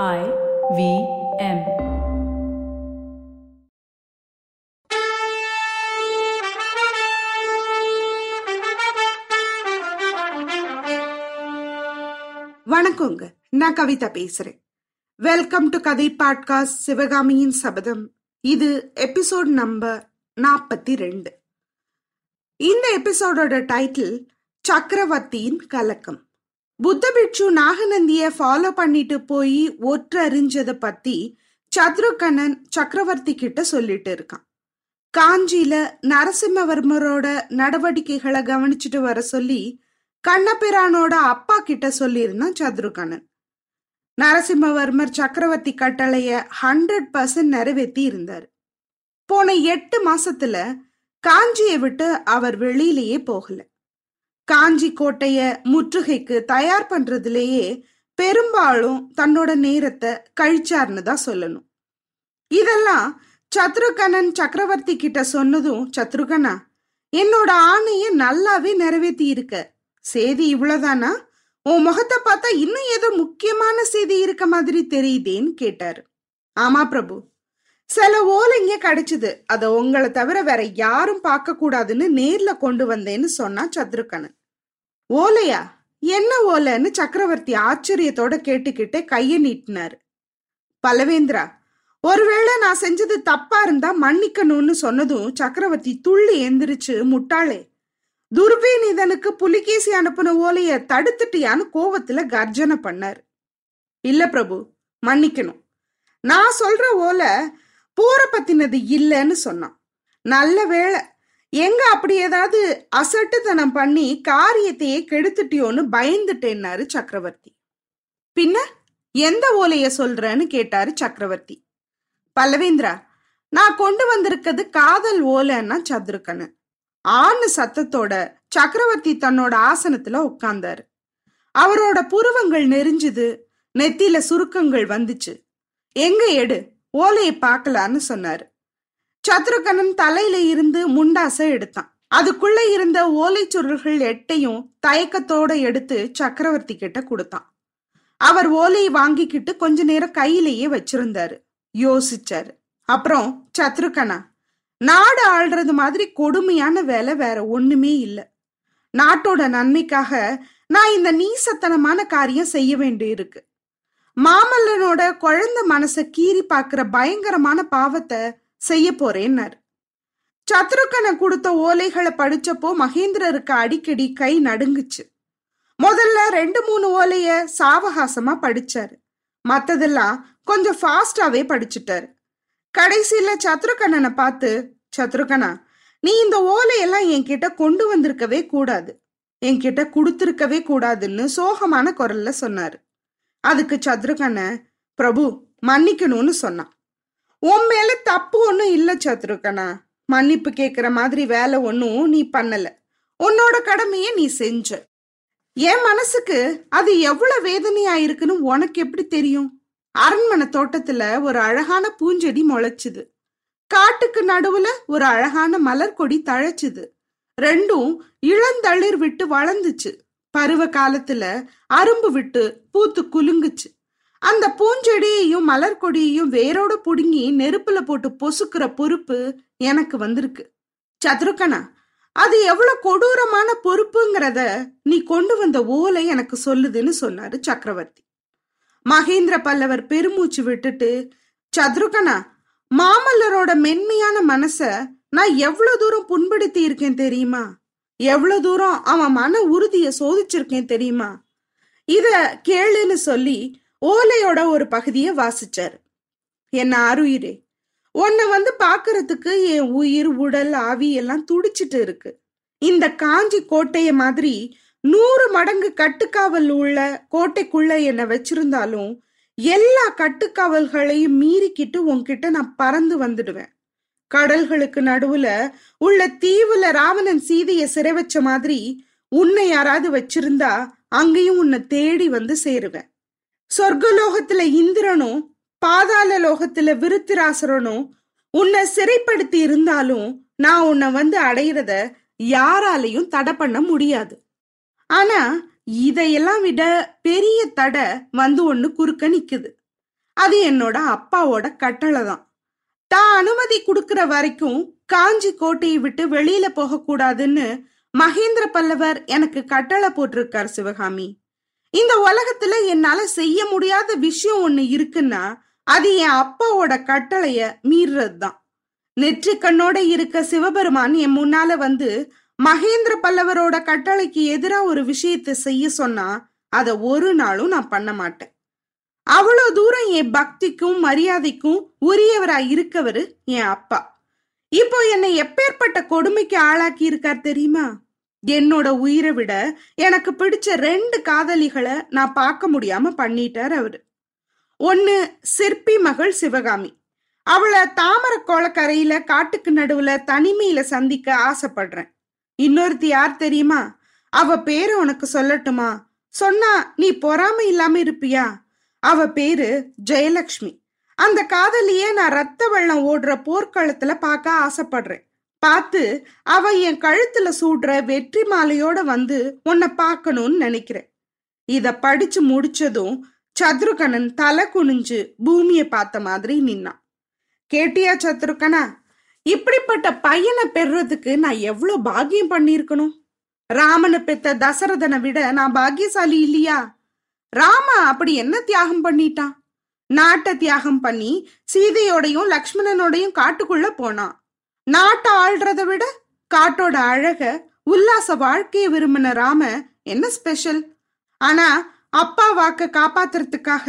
I V M. வணக்கங்க. நான் கவிதா பேசுறேன். வெல்கம் டு கதை பாட்காஸ்ட் சிவகாமியின் சபதம். இது எபிசோட் நம்பர் நாற்பத்தி ரெண்டு. இந்த எபிசோடோட டைட்டில் சக்கரவர்த்தியின் கலக்கம். புத்த பிட்சு நாகநந்திய ஃபாலோ பண்ணிட்டு போய் ஒற்றறிஞ்சதை பத்தி சத்ருகண்ணன் சக்கரவர்த்தி கிட்ட சொல்லிட்டு இருக்கான். காஞ்சியில நரசிம்மவர்மரோட நடவடிக்கைகளை கவனிச்சுட்டு வர சொல்லி கண்ணபிரானோட அப்பா கிட்ட சொல்லியிருந்தான் சத்ருகண்ணன் நரசிம்மவர்மர் சக்கரவர்த்தி கட்டளைய ஹண்ட்ரட் பர்சன்ட் நிறைவேற்றி இருந்தார். போன எட்டு மாசத்துல காஞ்சியை விட்டு அவர் வெளியிலேயே போகல. காஞ்சி கோட்டைய முற்றுகைக்கு தயார் பண்றதுலேயே பெரும்பாலும் தன்னோட நேரத்தை கழிச்சார்னு தான் சொல்லணும். இதெல்லாம் சத்ருகனன் சக்கரவர்த்தி கிட்ட சொன்னதும் சத்ருகனா என்னோட ஆணைய நல்லாவே நிறைவேற்றி இருக்க. செய்தி இவ்வளவுதானா? உன் முகத்தை பார்த்தா இன்னும் ஏதோ முக்கியமான செய்தி இருக்க மாதிரி தெரியுதேன்னு கேட்டாரு. ஆமா பிரபு. சில ஓலைங்க கிடைச்சது. அதை உங்களை தவிர வேற யாரும் பார்க்க கூடாதுன்னு நேர்ல கொண்டு வந்தேன்னு சொன்னா சத்ருகனன் ஓலையா? என்ன ஓலைன்னு சக்கரவர்த்தி ஆச்சரியத்தோட கேட்டுக்கிட்டே கைய நீட்டினாரு. பலவேந்திரா ஒருவேளை நான் செஞ்சது தப்பா இருந்தா மன்னிக்கணும்னு சொன்னதும் சக்கரவர்த்தி துள்ளி எந்திரிச்சு முட்டாளே துர்வேனிதனுக்கு புலிகேசி அனுப்பின ஓலைய தடுத்துட்டியான்னு கோவத்துல கர்ஜனை பண்ணாரு. இல்ல பிரபு மன்னிக்கணும். நான் சொல்ற ஓலை போற பத்தினது இல்லைன்னு சொன்னான். நல்ல வேளை எங்க அப்படி ஏதாவது அசட்டுத்தனம் பண்ணி காரியத்தையே கெடுத்துட்டியோன்னு பயந்துட்டேன்னாரு சக்கரவர்த்தி. பின்ன எந்த ஓலைய சொல்றன்னு கேட்டாரு சக்கரவர்த்தி. பல்லவேந்திரா நான் கொண்டு வந்திருக்கிறது காதல் ஓலைன்னா சதுருக்கனு ஆண் சத்தத்தோட சக்கரவர்த்தி தன்னோட ஆசனத்துல உட்கார்ந்தாரு அவரோட புருவங்கள் நெறிஞ்சுது நெத்தில சுருக்கங்கள் வந்துச்சு. எங்க எடு ஓலையை பார்க்கலான்னு சொன்னாரு. சத்ருகனன் தலையில இருந்து முண்டாச எடுத்தான். அதுக்குள்ள இருந்த ஓலை சுருள்கள் எட்டையும் தயக்கத்தோட எடுத்து சக்கரவர்த்தி கிட்ட கொடுத்தான். அவர் ஓலையை வாங்கிக்கிட்டு கொஞ்ச நேரம் கையிலேயே வச்சிருந்தாரு. யோசிச்சாரு. அப்புறம் சத்ருகனா நாடு ஆள்றது மாதிரி கொடுமையான வேலை வேற ஒண்ணுமே இல்லை. நாட்டோட நன்மைக்காக நான் இந்த நீசத்தனமான காரியம் செய்ய வேண்டி இருக்கு மாமல்லனோட குழந்தை மனசை கீறி பாக்குற பயங்கரமான பாவத்தை செய்ய போறேன்னாரு சத்ருக்கனை கொடுத்த ஓலைகளை படிச்சப்போ மகேந்திரருக்கு அடிக்கடி கை நடுங்குச்சு. முதல்ல ரெண்டு மூணு ஓலைய சாவகாசமா படிச்சாரு. மத்ததெல்லாம் கொஞ்சம் ஃபாஸ்டாவே படிச்சுட்டாரு. கடைசியில சத்ருகண்ணனை பார்த்து சத்ருகனா நீ இந்த ஓலையெல்லாம் என்கிட்ட கொண்டு வந்திருக்கவே கூடாது. என்கிட்ட கொடுத்துருக்கவே கூடாதுன்னு சோகமான குரல்ல சொன்னாரு. அதுக்கு சத்ருகண்ண பிரபு மன்னிக்கணும்னு சொன்னான். உன் மேல தப்பு ஒன்றும் இல்லை சத்ருகனா மன்னிப்பு கேட்குற மாதிரி வேலை ஒன்றும் நீ பண்ணல. உன்னோட கடமையை நீ செஞ்ச. என் மனசுக்கு அது எவ்வளவு வேதனையா இருக்குன்னு உனக்கு எப்படி தெரியும்? அரண்மனை தோட்டத்துல ஒரு அழகான பூஞ்செடி முளைச்சுது. காட்டுக்கு நடுவுல ஒரு அழகான மலர் கொடி தழைச்சுது. ரெண்டும் இளந்தளிர் விட்டு வளர்ந்துச்சு. பருவ காலத்துல அரும்பு விட்டு பூத்து குலுங்குச்சு. அந்த பூஞ்செடியையும் மலர் கொடியையும் வேரோட புடுங்கி நெருப்புல போட்டு பொசுக்கிற பொறுப்பு எனக்கு வந்திருக்கு. சத்ருக்கனா அது எவ்வளவு கொடூரமான பொறுப்புங்கிறத நீ கொண்டு வந்த ஓலை எனக்கு சொல்லுதுன்னு சொன்னாரு சக்கரவர்த்தி. மகேந்திர பல்லவர் பெருமூச்சு விட்டுட்டு சத்ருகனா மாமல்லரோட மென்மையான மனச நான் எவ்வளவு தூரம் புண்படுத்தி இருக்கேன் தெரியுமா? எவ்வளவு தூரம் அவன் மன உறுதிய சோதிச்சிருக்கேன் தெரியுமா? இத கேளுன்னு சொல்லி ஓலையோட ஒரு பகுதிய வாசிச்சாரு. என்ன அருயிரே உன்னை வந்து பாக்குறதுக்கு என் உயிர் உடல் ஆவி எல்லாம் துடிச்சிட்டு இருக்கு. இந்த காஞ்சி கோட்டைய மாதிரி நூறு மடங்கு கட்டுக்காவல் உள்ள கோட்டைக்குள்ள என்னை வச்சிருந்தாலும் எல்லா கட்டுக்காவல்களையும் மீறிக்கிட்டு உன்கிட்ட நான் பறந்து வந்துடுவேன். கடல்களுக்கு நடுவுல உள்ள தீவுல ராவணன் சீதைய சிறை வச்ச மாதிரி உன்னை யாராவது வச்சிருந்தா அங்கேயும் உன்னை தேடி வந்து சேருவேன். சொர்க்கலோகத்துல இந்திரனும் பாதாள லோகத்துல விருத்திராசரனும் உன்னை சிறைப்படுத்தி இருந்தாலும் நான் உன்னை வந்து அடையிறத யாராலையும் தடை பண்ண முடியாது. ஆனா இதையெல்லாம் விட பெரிய தடை வந்து ஒண்ணு குறுக்க நிக்குது. அது என்னோட அப்பாவோட கட்டளை தான். தான் அனுமதி கொடுக்கிற வரைக்கும் காஞ்சி கோட்டையை விட்டு வெளியில போக கூடாதுன்னு மகேந்திர பல்லவர் எனக்கு கட்டளை போட்டிருக்கார் சிவகாமி. இந்த உலகத்துல என்னால செய்ய முடியாத விஷயம் ஒண்ணு இருக்குன்னா அது என் அப்பாவோட கட்டளைய மீறுறது தான் நெற்றி கண்ணோட இருக்க சிவபெருமான் என் முன்னால வந்து மகேந்திர பல்லவரோட கட்டளைக்கு எதிரா ஒரு விஷயத்தை செய்ய சொன்னா அத ஒரு நாளும் நான் பண்ண மாட்டேன். அவ்வளோ தூரம் என் பக்திக்கும் மரியாதைக்கும் உரியவரா இருக்கவரு என் அப்பா. இப்போ என்னை எப்பேற்பட்ட கொடுமைக்கு ஆளாக்கி இருக்கார் தெரியுமா? என்னோட உயிரை விட எனக்கு பிடிச்ச ரெண்டு காதலிகளை நான் பார்க்க முடியாம பண்ணிட்டார் அவரு. ஒன்னு சிற்பி மகள் சிவகாமி. அவளை தாமர கோளக்கரையில காட்டுக்கு நடுவுல தனிமையில சந்திக்க ஆசைப்படுறேன். இன்னொருத்தி யார் தெரியுமா? அவ பேரு உனக்கு சொல்லட்டுமா? சொன்னா நீ பொறாம இல்லாம இருப்பியா? அவ பேரு ஜெயலக்ஷ்மி. அந்த காதலியே நான் ரத்த வெள்ளம் ஓடுற போர்க்களத்துல பார்க்க ஆசைப்படுறேன். பார்த்து அவ என் கழுத்துல சூடுற வெற்றி மாலையோட வந்து உன்னை பார்க்கணும்னு நினைக்கிறேன். இத படிச்சு முடிச்சதும் சத்ருகனன் தலை குனிஞ்சு பூமியை பார்த்த மாதிரி நின்னான். கேட்டியா சத்ருகனா இப்படிப்பட்ட பையனை பெறதுக்கு நான் எவ்வளவு பாக்கியம் பண்ணிருக்கணும் ராமனை பெத்த தசரதனை விட நான் பாக்கியசாலி இல்லையா? ராமா அப்படி என்ன தியாகம் பண்ணிட்டான்? நாட்டை தியாகம் பண்ணி சீதையோடையும் லக்ஷ்மணனோடையும் காட்டுக்குள்ள போனான். நாட்டை ஆள்றதை விட காட்டோட அழக உல்லாச வாழ்க்கைய விரும்பின ராம என்ன ஸ்பெஷல் ஆனா அப்பா வாக்க காப்பாத்துறதுக்காக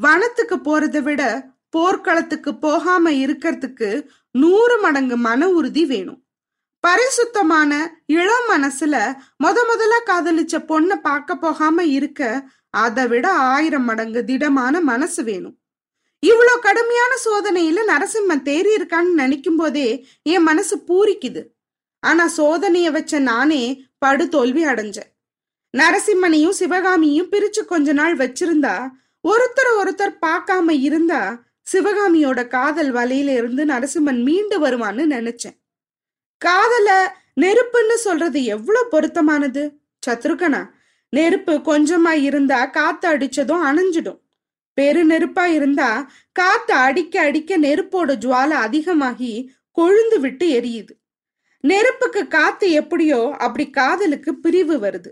வனத்துக்கு போறதை விட போர்க்களத்துக்கு போகாம இருக்கிறதுக்கு நூறு மடங்கு மன உறுதி வேணும். பரிசுத்தமான இளம் மனசுல முத முதல்ல காதலிச்ச பொண்ணை பார்க்க போகாம இருக்க அதை விட ஆயிரம் மடங்கு திடமான மனசு வேணும். இவ்வளோ கடுமையான சோதனையில நரசிம்மன் தேறி இருக்கான்னு நினைக்கும் போதே என் மனசு பூரிக்குது. ஆனா சோதனைய வச்ச நானே படு தோல்வி அடைஞ்சேன். நரசிம்மனையும் சிவகாமியும் பிரிச்சு கொஞ்ச நாள் வச்சிருந்தா ஒருத்தர் ஒருத்தர் பார்க்காம இருந்தா சிவகாமியோட காதல் வலையில இருந்து நரசிம்மன் மீண்டு வருவான்னு நினைச்சேன். காதல நெருப்புன்னு சொல்றது எவ்வளவு பொருத்தமானது? சத்ருகனா நெருப்பு கொஞ்சமா இருந்தா காத்து அடிச்சதும் அணைஞ்சிடும். பெரு நெருப்பா இருந்தா காத்து அடிக்க அடிக்க நெருப்போட ஜுவாலை அதிகமாகி கொழுந்து விட்டு எரியுது. நெருப்புக்கு காத்து எப்படியோ அப்படி காதலுக்கு பிரிவு வருது.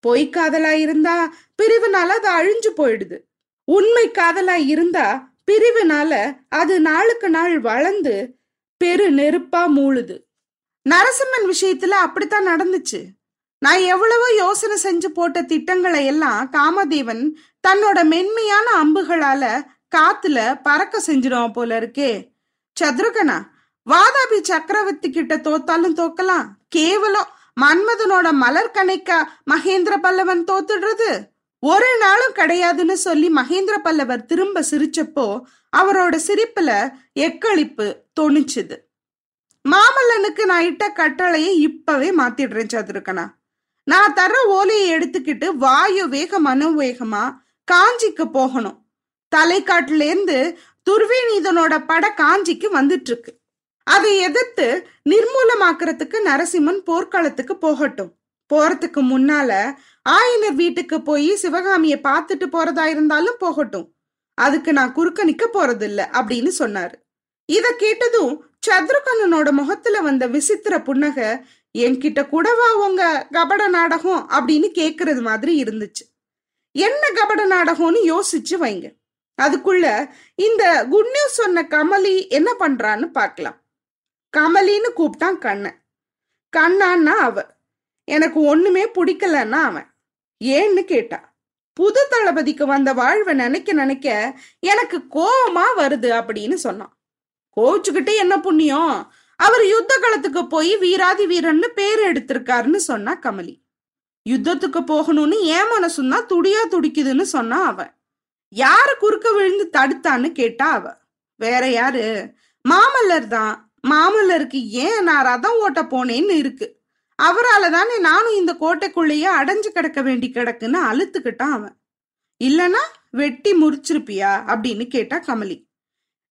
பொய் காதலா இருந்தா பிரிவுனால அது அழிஞ்சு போயிடுது. உண்மை காதலா இருந்தா பிரிவுனால அது நாளுக்கு நாள் வளர்ந்து பெரு நெருப்பா மூழுது. நரசிம்மன் விஷயத்துல அப்படித்தான் நடந்துச்சு. நான் எவ்வளவோ யோசனை செஞ்சு போட்ட திட்டங்களை எல்லாம் காமதேவன் தன்னோட மென்மையான அம்புகளால காத்துல பறக்க செஞ்சிடும் போல இருக்கே. சத்ருகனா வாதாபி சக்கரவர்த்தி கிட்ட தோத்தாலும் தோக்கலாம். கேவலம் மன்மதனோட மலர் கணைக்கா மகேந்திர பல்லவன் தோத்துடுறது? ஒரு நாளும் கிடையாதுன்னு சொல்லி மகேந்திர பல்லவர் திரும்ப சிரிச்சப்போ அவரோட சிரிப்புல எக்களிப்பு தொணிச்சுது மாமல்லனுக்கு நான் இட்ட கட்டளையை இப்பவே மாத்திடுறேன் சதுருக்கனா நான் தர ஓலையை எடுத்துக்கிட்டு வாயு வேக மனோ வேகமா காஞ்சிக்கு போகணும். தலைக்காட்டுல இருந்து துர்வேநீதனோட பட காஞ்சிக்கு வந்துட்டு இருக்கு அதை எதிர்த்து நிர்மூலமாக்குறதுக்கு நரசிம்மன் போர்க்களத்துக்கு போகட்டும். போறதுக்கு முன்னால ஆயனர் வீட்டுக்கு போய் சிவகாமிய பார்த்துட்டு போறதா இருந்தாலும் போகட்டும். அதுக்கு நான் குறுக்க நிக்க போறதில்ல அப்படின்னு சொன்னாரு. இத கேட்டதும் சத்ருகனனோட முகத்துல வந்த விசித்திர புன்னக என்கிட்ட கூடவா உங்க கபட நாடகம் அப்படின்னு கேக்குறது மாதிரி இருந்துச்சு. என்ன கபட நாடகம்னு யோசிச்சு வைங்க. அதுக்குள்ள இந்த குட் நியூஸ் சொன்ன கமலி என்ன பண்றான்னு பார்க்கலாம். கமலின்னு கூப்பிட்டான் கண்ணன். கண்ணான்னா அவ. எனக்கு ஒண்ணுமே பிடிக்கலன்னா அவன். ஏன்னு கேட்டா புது தளபதிக்கு வந்த வாழ்வை நினைக்க நினைக்க எனக்கு கோபமா வருது அப்படின்னு சொன்னான். கோவிச்சுக்கிட்டு என்ன புண்ணியம்? அவர் யுத்த களத்துக்கு போய் வீராதி வீரன்னு பேர் எடுத்திருக்காருன்னு சொன்னா கமலி. யுத்தத்துக்கு போகணும்னு ஏன் மனசுன்னா துடியா துடிக்குதுன்னு சொன்னா அவன் யாரு குறுக்க விழுந்து தடுத்தான்னு கேட்டா அவ. வேற யாரு? மாமல்லர் தான். மாமல்லருக்கு ஏன் நான் ரதம் ஓட்ட போனேன்னு இருக்கு. அவரால் தானே நானும் இந்த கோட்டைக்குள்ளேயே அடைஞ்சு கிடக்க வேண்டி கிடக்குன்னு அழுத்துக்கிட்டான் அவன். இல்லனா வெட்டி முறிச்சிருப்பியா? அப்படின்னு கேட்டா கமலி.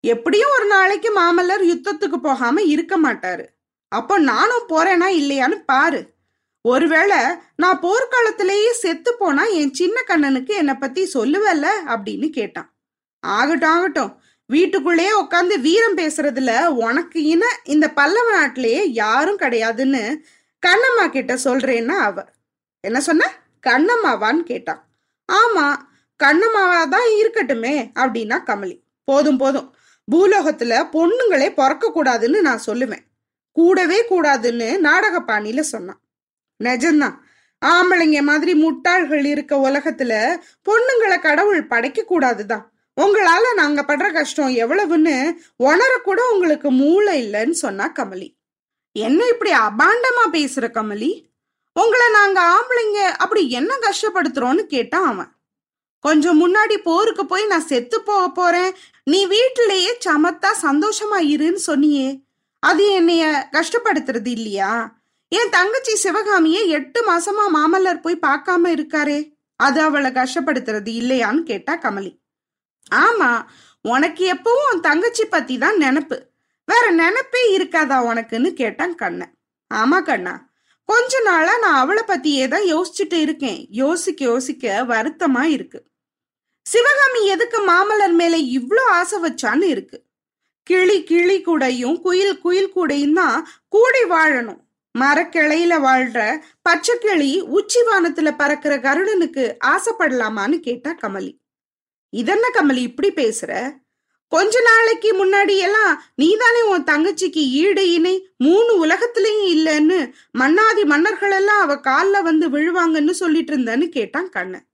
எப்படியும் ஒரு நாளைக்கு மாமல்லர் யுத்தத்துக்கு போகாம இருக்க மாட்டாரு. அப்போ நானும் போறேனா இல்லையான்னு பாரு. ஒருவேளை நான் போர்க்காலத்திலேயே செத்து போனா என் சின்ன கண்ணனுக்கு என்னை பத்தி சொல்லுவல்ல? அப்படின்னு கேட்டான். ஆகட்டும் ஆகட்டும். வீட்டுக்குள்ளேயே உட்காந்து வீரம் பேசுறதுல உனக்கு இன இந்த பல்லவ நாட்டிலேயே யாரும் கிடையாதுன்னு கண்ணம்மா கிட்ட சொல்றேன்னா அவ. என்ன சொன்ன? கண்ணம்மாவான்னு கேட்டான். ஆமா கண்ணம்மாவா தான் இருக்கட்டுமே அப்படின்னா கமலி. போதும் போதும். பூலோகத்துல பொண்ணுங்களே பிறக்க கூடாதுன்னு நான் சொல்லுவேன். கூடவே கூடாதுன்னு நாடகப்பாணியில சொன்னான். நிஜம்தான். ஆம்பளைங்க மாதிரி முட்டாள்கள் இருக்க உலகத்துல பொண்ணுங்களை கடவுள் படைக்க கூடாதுதான் உங்களால நாங்க படுற கஷ்டம் எவ்வளவுன்னு உணரக்கூட உங்களுக்கு மூளை இல்லைன்னு சொன்னா கமலி. என்ன இப்படி அபாண்டமா பேசுற கமலி? உங்களை நாங்க ஆம்பளைங்க அப்படி என்ன கஷ்டப்படுத்துறோம்னு கேட்டான் அவன். கொஞ்சம் முன்னாடி போருக்கு போய் நான் செத்து போக போறேன். நீ வீட்டிலேயே சமத்தா சந்தோஷமா இருன்னு சொன்னியே. அது என்னைய கஷ்டப்படுத்துறது இல்லையா? என் தங்கச்சி சிவகாமியே எட்டு மாசமா மாமல்லர் போய் பார்க்காம இருக்காரே. அது அவளை கஷ்டப்படுத்துறது இல்லையான்னு கேட்டா கமலி. ஆமா உனக்கு எப்பவும் உன் தங்கச்சி பத்தி தான் நினப்பு. வேற நினப்பே இருக்காதா உனக்குன்னு கேட்டான் கண்ணன். ஆமா கண்ணா கொஞ்ச நாளா நான் அவளை பத்தியே தான் யோசிச்சுட்டு இருக்கேன். யோசிக்க யோசிக்க வருத்தமா இருக்கு. சிவகாமி எதுக்கு மாமலர் மேல இவ்ளோ ஆசை வச்சான்னு இருக்கு. கிளி கிளி கூடையும் குயில் குயில் கூடையும் தான் கூடி வாழணும். மரக்கிளையில வாழ்ற பச்சை கிளி உச்சி வானத்துல பறக்கிற கருடனுக்கு ஆசைப்படலாமான்னு கேட்டா கமலி. இதென்ன கமலி இப்படி பேசுற? கொஞ்ச நாளைக்கு முன்னாடி எல்லாம் நீதானே உன் தங்கச்சிக்கு ஈடு இணை மூணு உலகத்திலையும் இல்லைன்னு மன்னாதி மன்னர்கள் எல்லாம் அவ காலில் வந்து விழுவாங்கன்னு சொல்லிட்டு இருந்தேன்னு கேட்டான் கண்ணன்.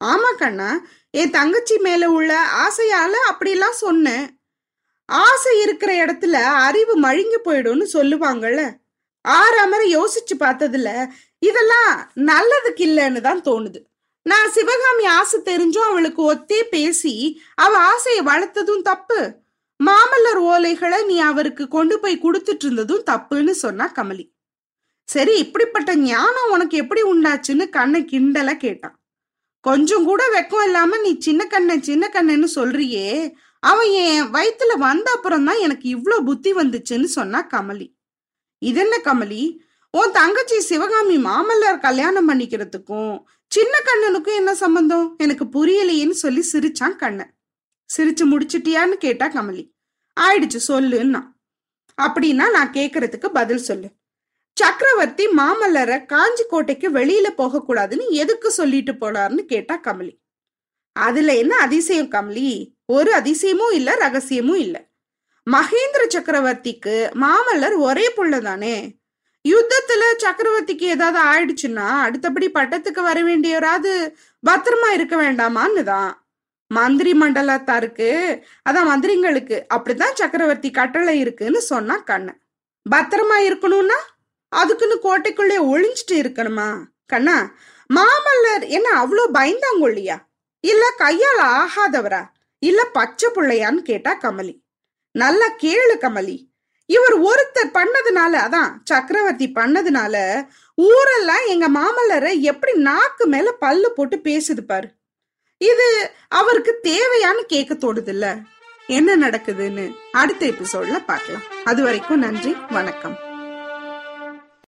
ஆமா கண்ணா என் தங்கச்சி மேல உள்ள ஆசையால அப்படிலாம் சொன்னேன். ஆசை இருக்கிற இடத்துல அறிவு மழுங்கி போயிடும்னு சொல்லுவாங்கல்ல ஆறாமரை யோசிச்சு பார்த்ததுல இதெல்லாம் நல்லதுக்கு இல்லைன்னு தான் தோணுது. நான் சிவகாமி ஆசை தெரிஞ்சும் அவளுக்கு ஒத்தே பேசி அவ ஆசையை வளர்த்ததும் தப்பு. மாமல்லர் ஓலைகளை நீ அவருக்கு கொண்டு போய் கொடுத்துட்டு இருந்ததும் தப்புன்னு சொன்னா கமலி. சரி இப்படிப்பட்ட ஞானம் உனக்கு எப்படி உண்டாச்சுன்னு கண்ணை கிண்டல கேட்டான். கொஞ்சம் கூட வெக்கம் இல்லாம நீ சின்ன கண்ண சின்ன கண்ணன்னு சொல்றியே அவன் என் வயிற்றுல வந்த அப்புறம் தான் எனக்கு இவ்வளோ புத்தி வந்துச்சுன்னு சொன்னா கமலி. இதென்ன கமலி? உன் தங்கச்சி சிவகாமி மாமல்லர் கல்யாணம் பண்ணிக்கிறதுக்கும் சின்ன கண்ணனுக்கும் என்ன சம்பந்தம்? எனக்கு புரியலையேன்னு சொல்லி சிரிச்சான் கண்ணன். சிரிச்சு முடிச்சிட்டியான்னு கேட்டா கமலி. ஆயிடுச்சு சொல்லுன்னா. அப்படின்னா நான் கேக்குறதுக்கு பதில் சொல்லு. சக்கரவர்த்தி மாமல்லரை காஞ்சி கோட்டைக்கு வெளியில போக கூடாதுன்னு எதுக்கு சொல்லிட்டு போனார்னு கேட்டா கமலி. அதுல என்ன அதிசயம் கமலி? ஒரு அதிசயமும் இல்ல ரகசியமும் இல்ல. மகேந்திர சக்கரவர்த்திக்கு மாமல்லர் ஒரே புள்ளதானே யுத்தத்துல சக்கரவர்த்திக்கு ஏதாவது ஆயிடுச்சுன்னா அடுத்தபடி பட்டத்துக்கு வர வேண்டியவராது பத்திரமா இருக்க வேண்டாமான்னு தான் மந்திரி மண்டலத்தாருக்கு அதான் மந்திரிங்களுக்கு அப்படிதான் சக்கரவர்த்தி கட்டளை இருக்குன்னு சொன்னா கண்ணன். பத்திரமா இருக்கணும்னா அதுக்குன்னு கோட்டைக்குள்ளே ஒளிஞ்சிட்டு இருக்கணுமா? கண்ணா மாமல்லர் என்ன அவ்வளோ பயந்தாங்கொல்லியா? இல்ல கையால் ஆகாதவரா? இல்ல பச்சை பிள்ளையான்னு கேட்டா கமலி. நல்லா கேளு கமலி. இவர் ஒருத்தர் பண்ணதுனால அதான் சக்கரவர்த்தி பண்ணதுனால ஊரெல்லாம் எங்க மாமல்லரை எப்படி நாக்கு மேல பல்லு போட்டு பேசுது பாரு. இது அவருக்கு தேவையான்னு கேட்க தோடுது இல்ல என்ன நடக்குதுன்னு அடுத்த எபிசோட்ல பார்க்கலாம். அது வரைக்கும் நன்றி வணக்கம்.